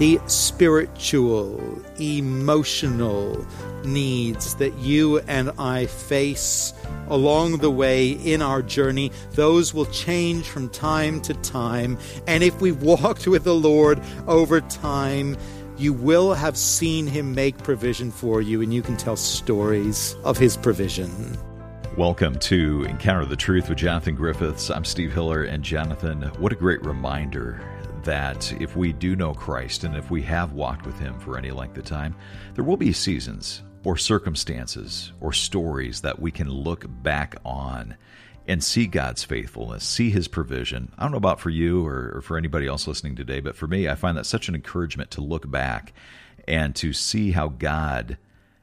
the spiritual, emotional needs that you and I face along the way in our journey, those will change from time to time. And if we've walked with the Lord over time, you will have seen Him make provision for you, and you can tell stories of His provision. Welcome to Encounter the Truth with Jonathan Griffiths. I'm Steve Hiller, and Jonathan, what a great reminder that if we do know Christ and if we have walked with Him for any length of time, there will be seasons or circumstances or stories that we can look back on and see God's faithfulness, see His provision. I don't know about for you or, or, for anybody else listening today, but for me, I find that such an encouragement to look back and to see how God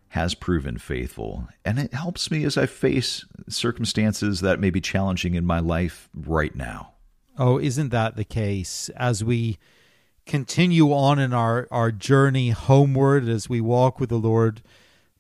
has proven faithful. And it helps me as I face circumstances that may be challenging in my life right now. Oh, isn't that the case? As we continue on in our, our journey homeward, as we walk with the Lord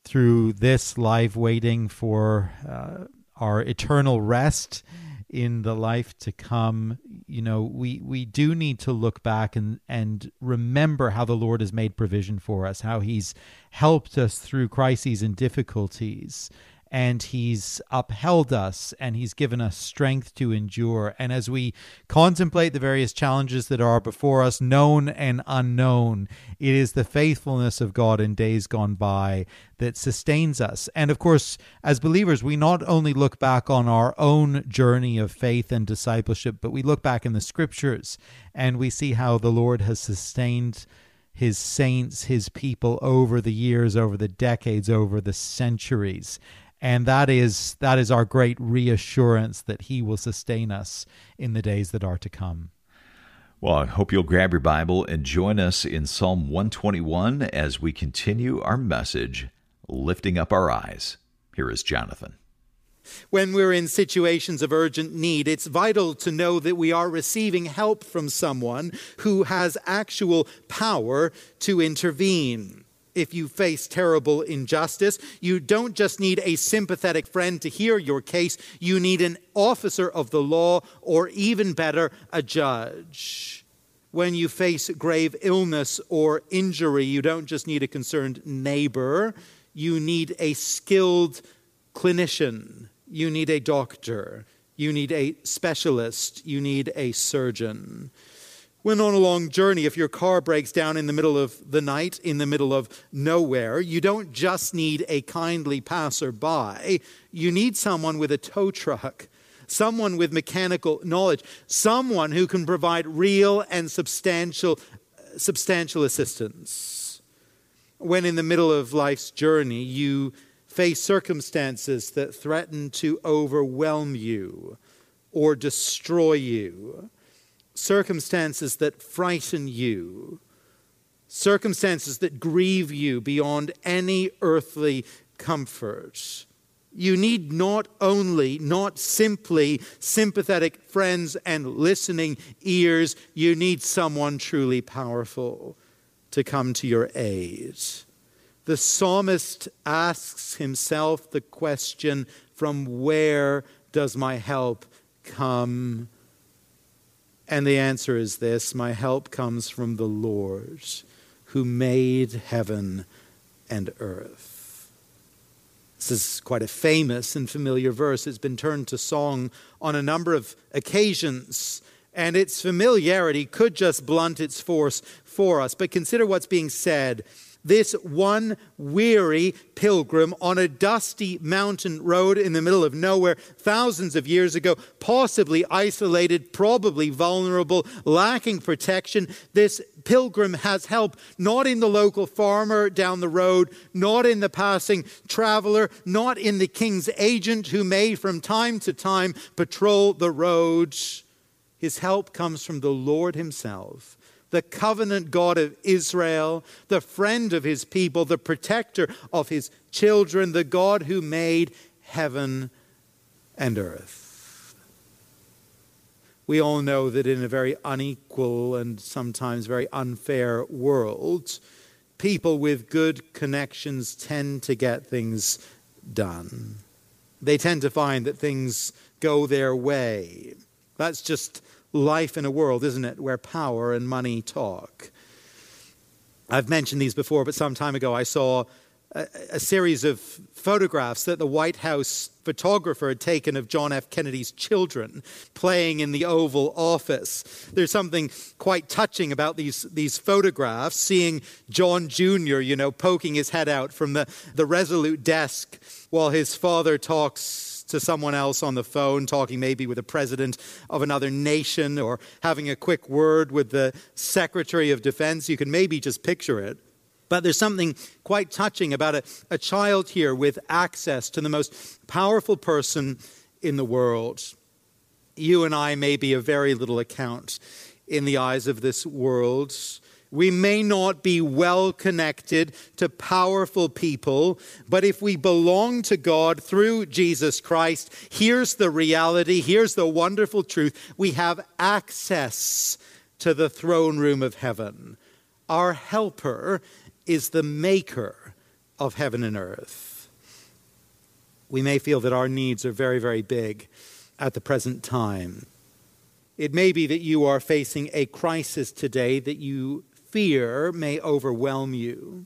through this life, waiting for uh, our eternal rest in the life to come, you know, we, we do need to look back and, and remember how the Lord has made provision for us, how He's helped us through crises and difficulties, and he's upheld us and he's given us strength to endure. And as we contemplate the various challenges that are before us, known and unknown, it is the faithfulness of God in days gone by that sustains us. And of course, as believers, we not only look back on our own journey of faith and discipleship, but we look back in the scriptures and we see how the Lord has sustained his saints, his people over the years, over the decades, over the centuries and that is that is our great reassurance that he will sustain us in the days that are to come. Well, I hope you'll grab your Bible and join us in Psalm 121 as we continue our message, Lifting Up Our Eyes. Here is Jonathan. When we're in situations of urgent need, it's vital to know that we are receiving help from someone who has actual power to intervene if you face terrible injustice. You don't just need a sympathetic friend to hear your case, you need an officer of the law, or even better, a judge. When you face grave illness or injury, you don't just need a concerned neighbor, you need a skilled clinician, you need a doctor, you need a specialist, you need a surgeon when on a long journey, if your car breaks down in the middle of the night, in the middle of nowhere, you don't just need a kindly passerby. You need someone with a tow truck, someone with mechanical knowledge, someone who can provide real and substantial, substantial assistance. When in the middle of life's journey, you face circumstances that threaten to overwhelm you or destroy you circumstances that frighten you, circumstances that grieve you beyond any earthly comfort. You need not only, not simply sympathetic friends and listening ears, you need someone truly powerful to come to your aid. The psalmist asks himself the question from where does my help come? And the answer is this My help comes from the Lord who made heaven and earth. This is quite a famous and familiar verse. It's been turned to song on a number of occasions, and its familiarity could just blunt its force for us. But consider what's being said this one weary pilgrim on a dusty mountain road in the middle of nowhere thousands of years ago, possibly isolated, probably vulnerable, lacking protection. This pilgrim has help not in the local farmer down the road, not in the passing traveler, not in the king's agent who may from time to time patrol the roads. His help comes from the Lord Himself the covenant God of Israel, the friend of his people, the protector of his children, the God who made heaven and earth. We all know that in a very unequal and sometimes very unfair world, people with good connections tend to get things done. They tend to find that things go their way. That's just life in a world, isn't it, where power and money talk. I've mentioned these before, but some time ago I saw a, a, series of photographs that the White House photographer had taken of John F. Kennedy's children playing in the Oval Office. There's something quite touching about these, these photographs, seeing John Jr., you know, poking his head out from the, the resolute desk while his father talks to someone else on the phone, talking maybe with the president of another nation or having a quick word with the Secretary of Defense. You can maybe just picture it. But there's something quite touching about a, a child here with access to the most powerful person in the world. You and I may be of very little account in the eyes of this world. We may not be well connected to powerful people, but if we belong to God through Jesus Christ, here's the reality, here's the wonderful truth. We have access to the throne room of heaven. Our helper is the maker of heaven and earth. We may feel that our needs are very, very big at the present time. It may be that you are facing a crisis today that you fear may overwhelm you,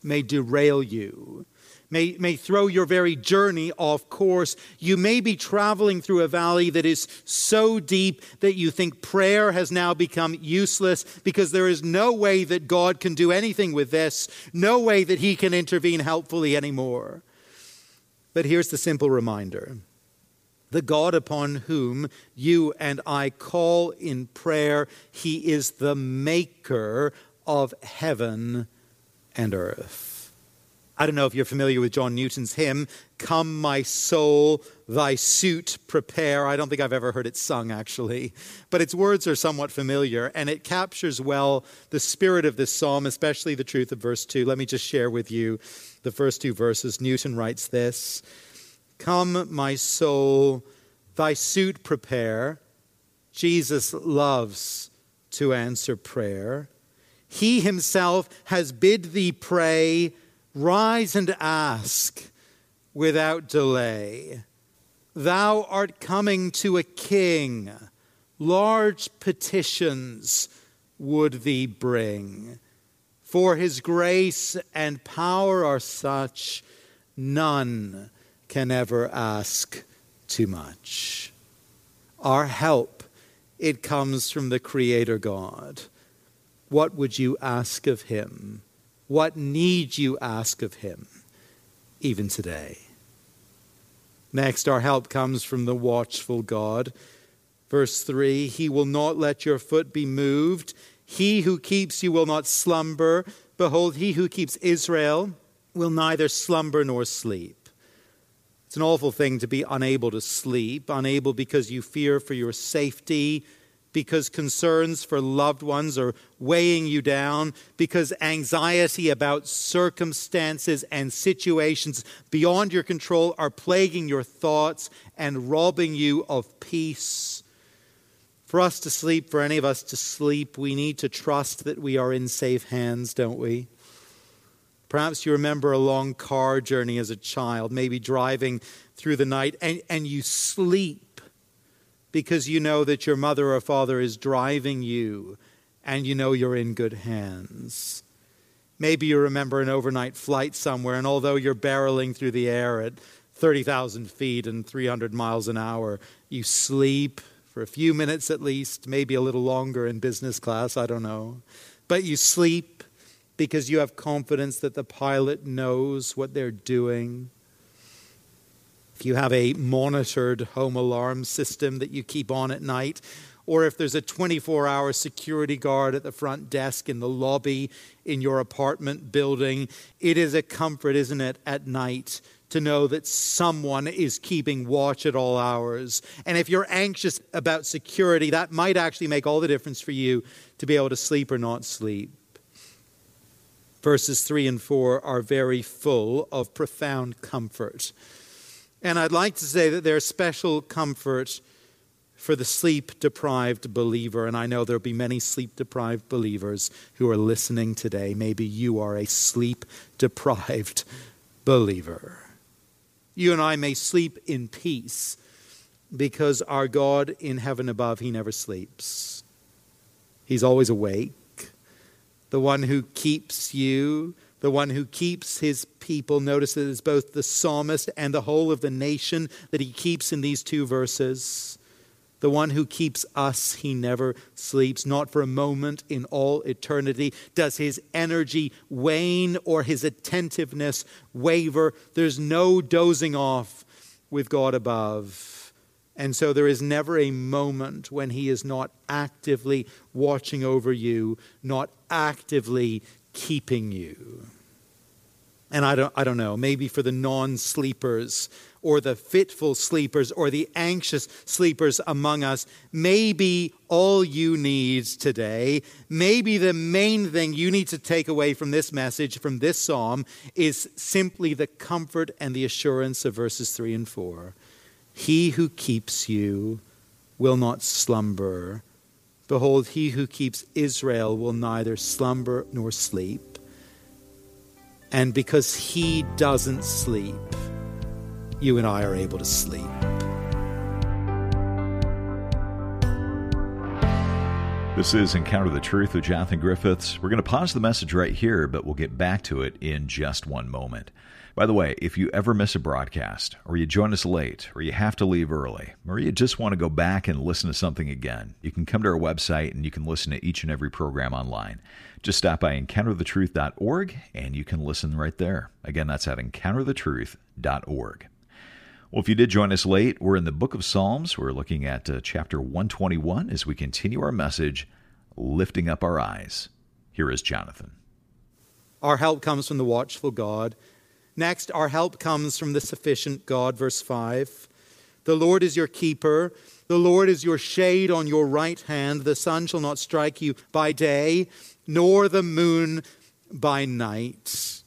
may derail you, may, may throw your very journey off course. You may be traveling through a valley that is so deep that you think prayer has now become useless because there is no way that God can do anything with this, no way that He can intervene helpfully anymore. But here's the simple reminder the God upon whom you and I call in prayer, He is the maker of heaven and earth. I don't know if you're familiar with John Newton's hymn, Come, my soul, thy suit prepare. I don't think I've ever heard it sung, actually, but its words are somewhat familiar, and it captures well the spirit of this psalm, especially the truth of verse 2. Let me just share with you the first two verses. Newton writes this Come, my soul, thy suit prepare. Jesus loves to answer prayer. He himself has bid thee pray Rise and ask without delay. Thou art coming to a king. Large petitions would thee bring. For his grace and power are such, none can ever ask too much. Our help, it comes from the Creator God. What would you ask of him? What need you ask of him, even today? Next, our help comes from the watchful God. Verse 3 He will not let your foot be moved. He who keeps you will not slumber. Behold, he who keeps Israel will neither slumber nor sleep. It's an awful thing to be unable to sleep, unable because you fear for your safety because concerns for loved ones are weighing you down, because anxiety about circumstances and situations beyond your control are plaguing your thoughts and robbing you of peace. For us to sleep, for any of us to sleep, we need to trust that we are in safe hands, don't we? Perhaps you remember a long car journey as a child, maybe driving through the night, and, and you sleep because you know that your mother or father is driving you and you know you're in good hands. Maybe you remember an overnight flight somewhere, and although you're barreling through the air at 30,000 feet and 300 miles an hour, you sleep for a few minutes at least, maybe a little longer in business class, I don't know. But you sleep because you have confidence that the pilot knows what they're doing if you have a monitored home alarm system that you keep on at night, or if there's a 24 hour security guard at the front desk in the lobby in your apartment building, it is a comfort, isn't it, at night to know that someone is keeping watch at all hours. And if you're anxious about security, that might actually make all the difference for you to be able to sleep or not sleep. Verses 3 and 4 are very full of profound comfort. And I'd like to say that there's special comfort for the sleep deprived believer. And I know there'll be many sleep deprived believers who are listening today. Maybe you are a sleep deprived believer. You and I may sleep in peace because our God in heaven above, He never sleeps. He's always awake. The one who keeps you, the one who keeps his people. Notice that it's both the psalmist and the whole of the nation that he keeps in these two verses. The one who keeps us, he never sleeps, not for a moment in all eternity. Does his energy wane or his attentiveness waver? There's no dozing off with God above. And so there is never a moment when he is not actively watching over you, not actively keeping you. And I don't, I don't know, maybe for the non sleepers or the fitful sleepers or the anxious sleepers among us, maybe all you need today, maybe the main thing you need to take away from this message, from this psalm, is simply the comfort and the assurance of verses 3 and 4. He who keeps you will not slumber. Behold, he who keeps Israel will neither slumber nor sleep. And because he doesn't sleep, you and I are able to sleep. This is Encounter the Truth with Jonathan Griffiths. We're going to pause the message right here, but we'll get back to it in just one moment. By the way, if you ever miss a broadcast, or you join us late, or you have to leave early, or you just want to go back and listen to something again, you can come to our website and you can listen to each and every program online. Just stop by encounterthetruth.org and you can listen right there. Again, that's at encounterthetruth.org. Well, if you did join us late, we're in the book of Psalms. We're looking at uh, chapter 121 as we continue our message, Lifting Up Our Eyes. Here is Jonathan. Our help comes from the watchful God. Next, our help comes from the sufficient God. Verse 5 The Lord is your keeper, the Lord is your shade on your right hand. The sun shall not strike you by day, nor the moon by night.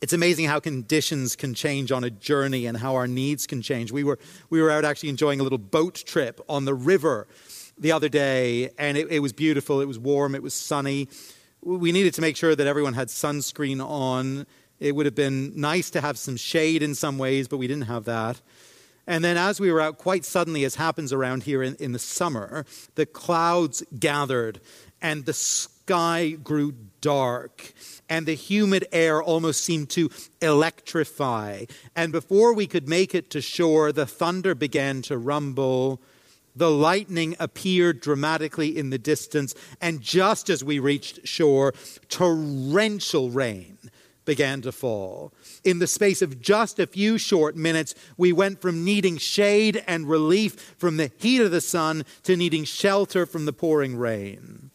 It's amazing how conditions can change on a journey and how our needs can change. We were, we were out actually enjoying a little boat trip on the river the other day, and it, it was beautiful. It was warm, it was sunny. We needed to make sure that everyone had sunscreen on. It would have been nice to have some shade in some ways, but we didn't have that. And then, as we were out, quite suddenly, as happens around here in, in the summer, the clouds gathered and the sky grew dark and the humid air almost seemed to electrify. And before we could make it to shore, the thunder began to rumble. The lightning appeared dramatically in the distance, and just as we reached shore, torrential rain began to fall. In the space of just a few short minutes, we went from needing shade and relief from the heat of the sun to needing shelter from the pouring rain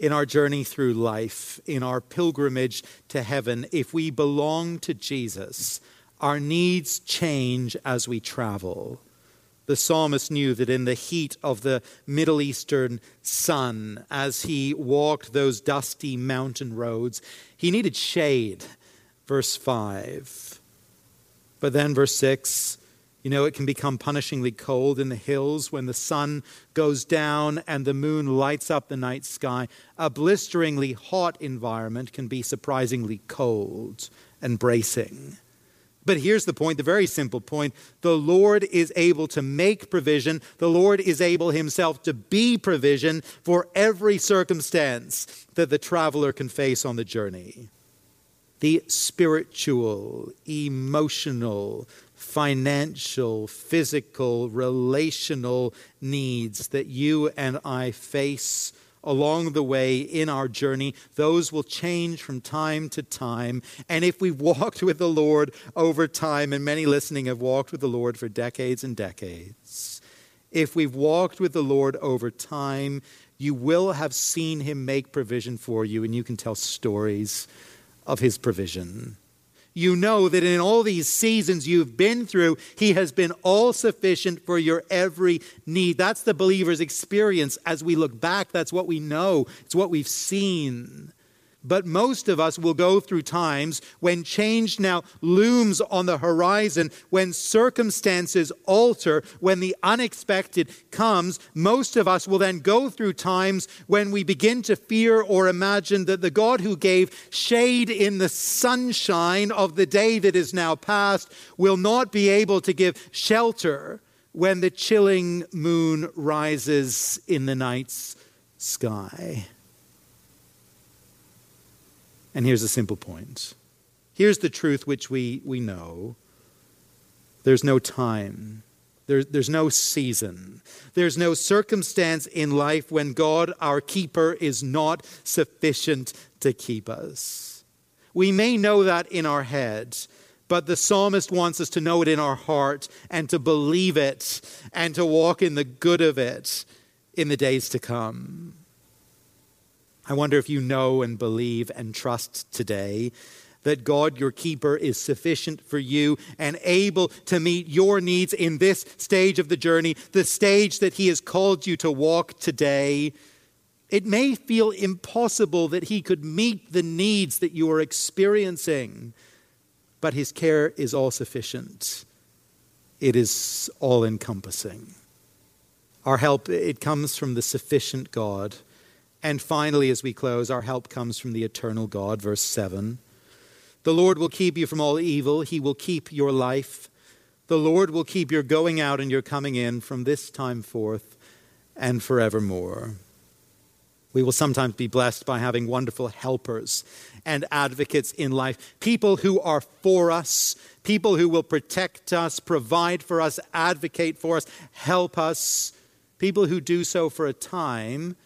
in our journey through life, in our pilgrimage to heaven, if we belong to Jesus, our needs change as we travel. The psalmist knew that in the heat of the Middle Eastern sun, as he walked those dusty mountain roads, he needed shade. Verse 5. But then, verse 6 you know, it can become punishingly cold in the hills when the sun goes down and the moon lights up the night sky. A blisteringly hot environment can be surprisingly cold and bracing. But here's the point the very simple point the Lord is able to make provision, the Lord is able himself to be provision for every circumstance that the traveler can face on the journey. The spiritual, emotional, financial, physical, relational needs that you and I face along the way in our journey, those will change from time to time. And if we've walked with the Lord over time, and many listening have walked with the Lord for decades and decades, if we've walked with the Lord over time, you will have seen Him make provision for you, and you can tell stories of His provision you know that in all these seasons you've been through, He has been all sufficient for your every need. That's the believer's experience. As we look back, that's what we know, it's what we've seen. But most of us will go through times when change now looms on the horizon, when circumstances alter, when the unexpected comes. Most of us will then go through times when we begin to fear or imagine that the God who gave shade in the sunshine of the day that is now past will not be able to give shelter when the chilling moon rises in the night's sky. And here's a simple point. Here's the truth which we, we know there's no time, there, there's no season, there's no circumstance in life when God, our keeper, is not sufficient to keep us. We may know that in our head, but the psalmist wants us to know it in our heart and to believe it and to walk in the good of it in the days to come. I wonder if you know and believe and trust today that God, your keeper, is sufficient for you and able to meet your needs in this stage of the journey, the stage that He has called you to walk today. It may feel impossible that He could meet the needs that you are experiencing, but His care is all sufficient. It is all encompassing. Our help, it comes from the sufficient God. And finally, as we close, our help comes from the eternal God. Verse 7 The Lord will keep you from all evil, He will keep your life. The Lord will keep your going out and your coming in from this time forth and forevermore. We will sometimes be blessed by having wonderful helpers and advocates in life, people who are for us, people who will protect us, provide for us, advocate for us, help us, people who do so for a time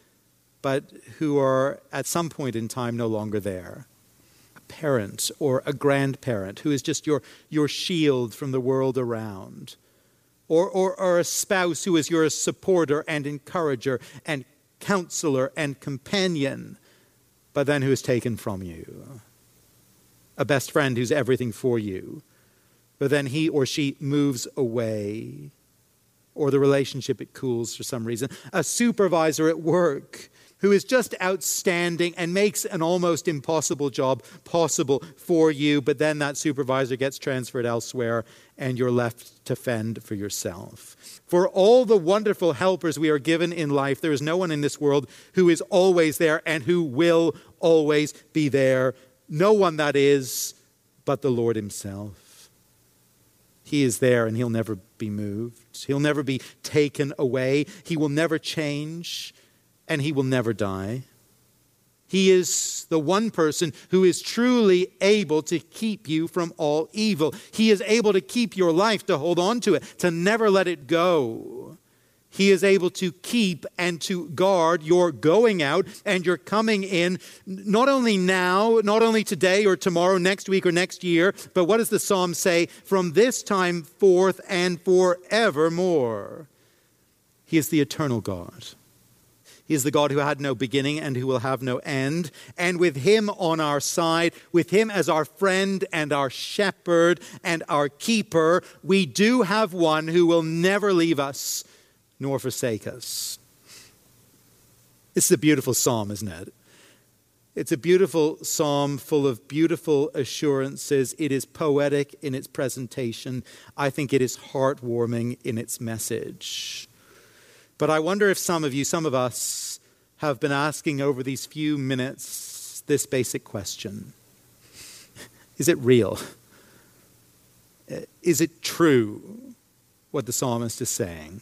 but who are at some point in time no longer there. A parent or a grandparent who is just your, your shield from the world around. Or, or, or a spouse who is your supporter and encourager and counselor and companion, but then who is taken from you. A best friend who's everything for you, but then he or she moves away. Or the relationship it cools for some reason. A supervisor at work who is just outstanding and makes an almost impossible job possible for you, but then that supervisor gets transferred elsewhere and you're left to fend for yourself. For all the wonderful helpers we are given in life, there is no one in this world who is always there and who will always be there. No one that is but the Lord Himself. He is there and He'll never be moved. He'll never be taken away. He will never change and he will never die. He is the one person who is truly able to keep you from all evil. He is able to keep your life, to hold on to it, to never let it go. He is able to keep and to guard your going out and your coming in, not only now, not only today or tomorrow, next week or next year, but what does the psalm say? From this time forth and forevermore. He is the eternal God. He is the God who had no beginning and who will have no end. And with Him on our side, with Him as our friend and our shepherd and our keeper, we do have one who will never leave us nor forsake us. It's a beautiful psalm, isn't it? It's a beautiful psalm full of beautiful assurances. It is poetic in its presentation. I think it is heartwarming in its message. But I wonder if some of you, some of us, have been asking over these few minutes this basic question Is it real? Uh, is it true what the psalmist is saying?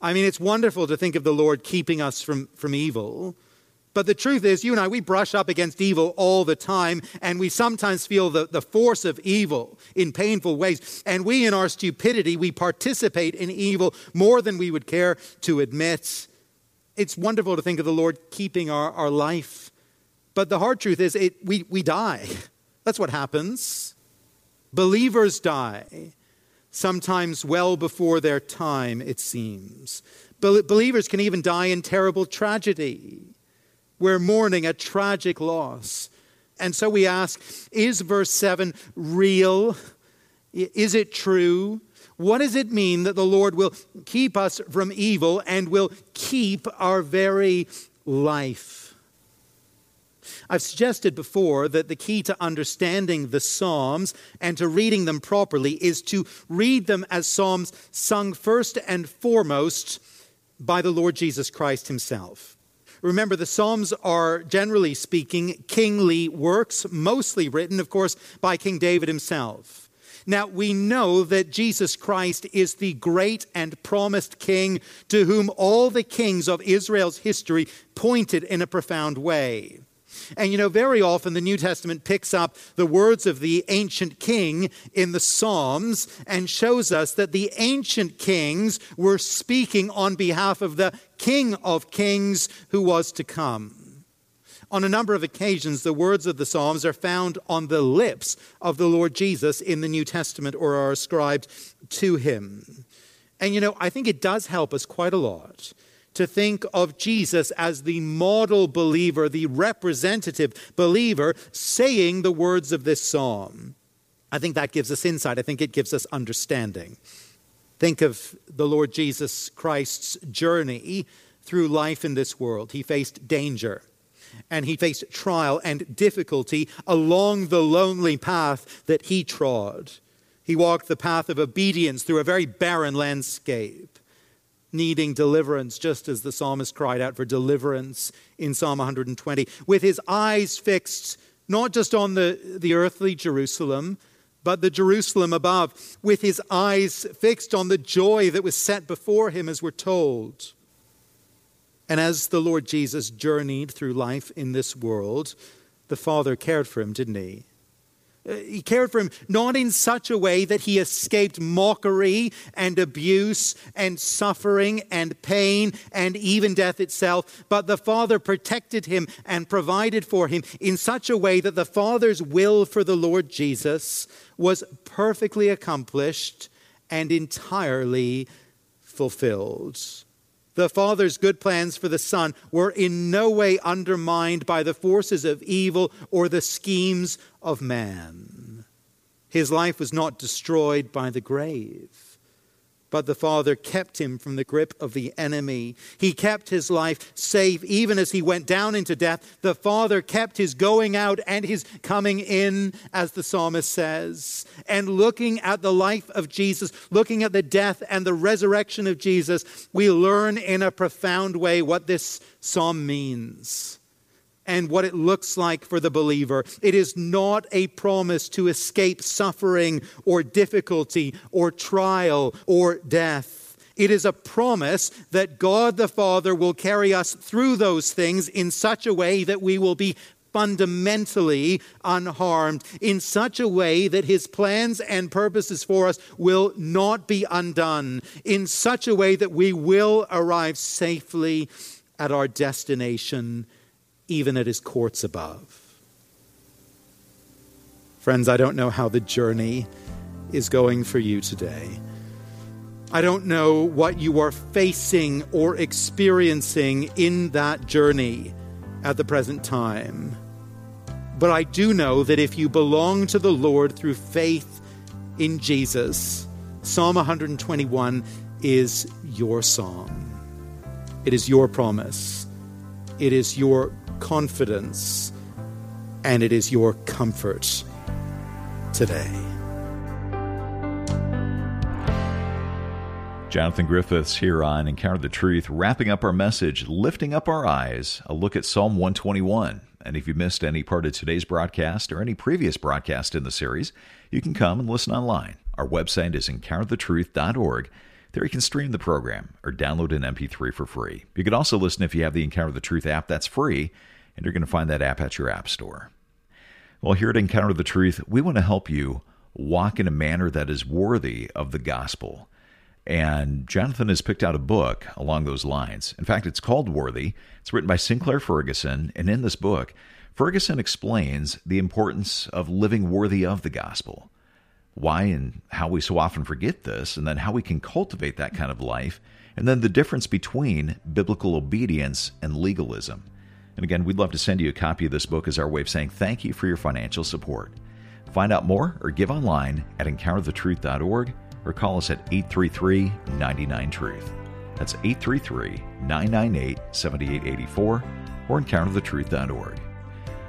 I mean, it's wonderful to think of the Lord keeping us from, from evil. But the truth is, you and I, we brush up against evil all the time, and we sometimes feel the, the force of evil in painful ways. And we, in our stupidity, we participate in evil more than we would care to admit. It's wonderful to think of the Lord keeping our, our life. But the hard truth is, it, we, we die. That's what happens. Believers die, sometimes well before their time, it seems. Believers can even die in terrible tragedy. We're mourning a tragic loss. And so we ask is verse 7 real? Is it true? What does it mean that the Lord will keep us from evil and will keep our very life? I've suggested before that the key to understanding the Psalms and to reading them properly is to read them as Psalms sung first and foremost by the Lord Jesus Christ Himself. Remember, the Psalms are, generally speaking, kingly works, mostly written, of course, by King David himself. Now, we know that Jesus Christ is the great and promised King to whom all the kings of Israel's history pointed in a profound way. And you know, very often the New Testament picks up the words of the ancient king in the Psalms and shows us that the ancient kings were speaking on behalf of the King of Kings who was to come. On a number of occasions, the words of the Psalms are found on the lips of the Lord Jesus in the New Testament or are ascribed to him. And you know, I think it does help us quite a lot to think of Jesus as the model believer, the representative believer, saying the words of this psalm. I think that gives us insight. I think it gives us understanding. Think of the Lord Jesus Christ's journey through life in this world. He faced danger and he faced trial and difficulty along the lonely path that he trod. He walked the path of obedience through a very barren landscape needing deliverance, just as the psalmist cried out for deliverance in Psalm 120, with his eyes fixed not just on the, the earthly Jerusalem, but the Jerusalem above, with his eyes fixed on the joy that was set before him, as we're told. And as the Lord Jesus journeyed through life in this world, the Father cared for him, didn't he? Uh, he cared for him not in such a way that he escaped mockery and abuse and suffering and pain and even death itself, but the Father protected him and provided for him in such a way that the Father's will for the Lord Jesus was perfectly accomplished and entirely fulfilled. The Father's good plans for the Son were in no way undermined by the forces of evil or the schemes of man. His life was not destroyed by the grave. But the Father kept him from the grip of the enemy. He kept his life safe even as he went down into death. The Father kept his going out and his coming in, as the psalmist says. And looking at the life of Jesus, looking at the death and the resurrection of Jesus, we learn in a profound way what this psalm means and what it looks like for the believer. It is not a promise to escape suffering or difficulty or trial or death. It is a promise that God the Father will carry us through those things in such a way that we will be fundamentally unharmed, in such a way that his plans and purposes for us will not be undone, in such a way that we will arrive safely at our destination even at his courts above. Friends, I don't know how the journey is going for you today. I don't know what you are facing or experiencing in that journey at the present time. But I do know that if you belong to the Lord through faith in Jesus, Psalm 121 is your song. It is your promise. It is your confidence, and it is your comfort today. Jonathan Griffiths here on Encounter the Truth, wrapping up our message, lifting up our eyes, a look at Psalm 121. And if you missed any part of today's broadcast or any previous broadcast in the series, you can come and listen online. Our website is encounterthetruth.org. There you can stream the program or download an MP3 for free. You can also listen if you have the Encounter the Truth app, that's free and you're going to find that app at your app store. Well, here at Encounter the Truth, we want to help you walk in a manner that is worthy of the gospel. And Jonathan has picked out a book along those lines. In fact, it's called Worthy. It's written by Sinclair Ferguson. And in this book, Ferguson explains the importance of living worthy of the gospel, why and how we so often forget this, and then how we can cultivate that kind of life, and then the difference between biblical obedience and legalism. And again, we'd love to send you a copy of this book as our way of saying thank you for your financial support. Find out more or give online at encounterthetruth.org or call us at 833 99 Truth. That's 833 998 7884 or encounterthetruth.org.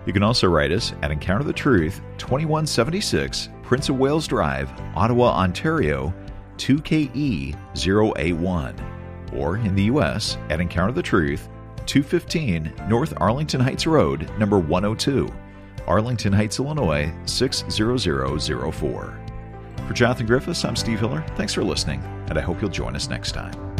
You can also write us at Encounter the Truth, 2176 Prince of Wales Drive, Ottawa, Ontario, 2KE0A1, or in the U.S. at Encounter the Truth, 215 North Arlington Heights Road, number 102, Arlington Heights, Illinois 60004. For Jonathan Griffiths, I'm Steve Hiller. Thanks for listening, and I hope you'll join us next time.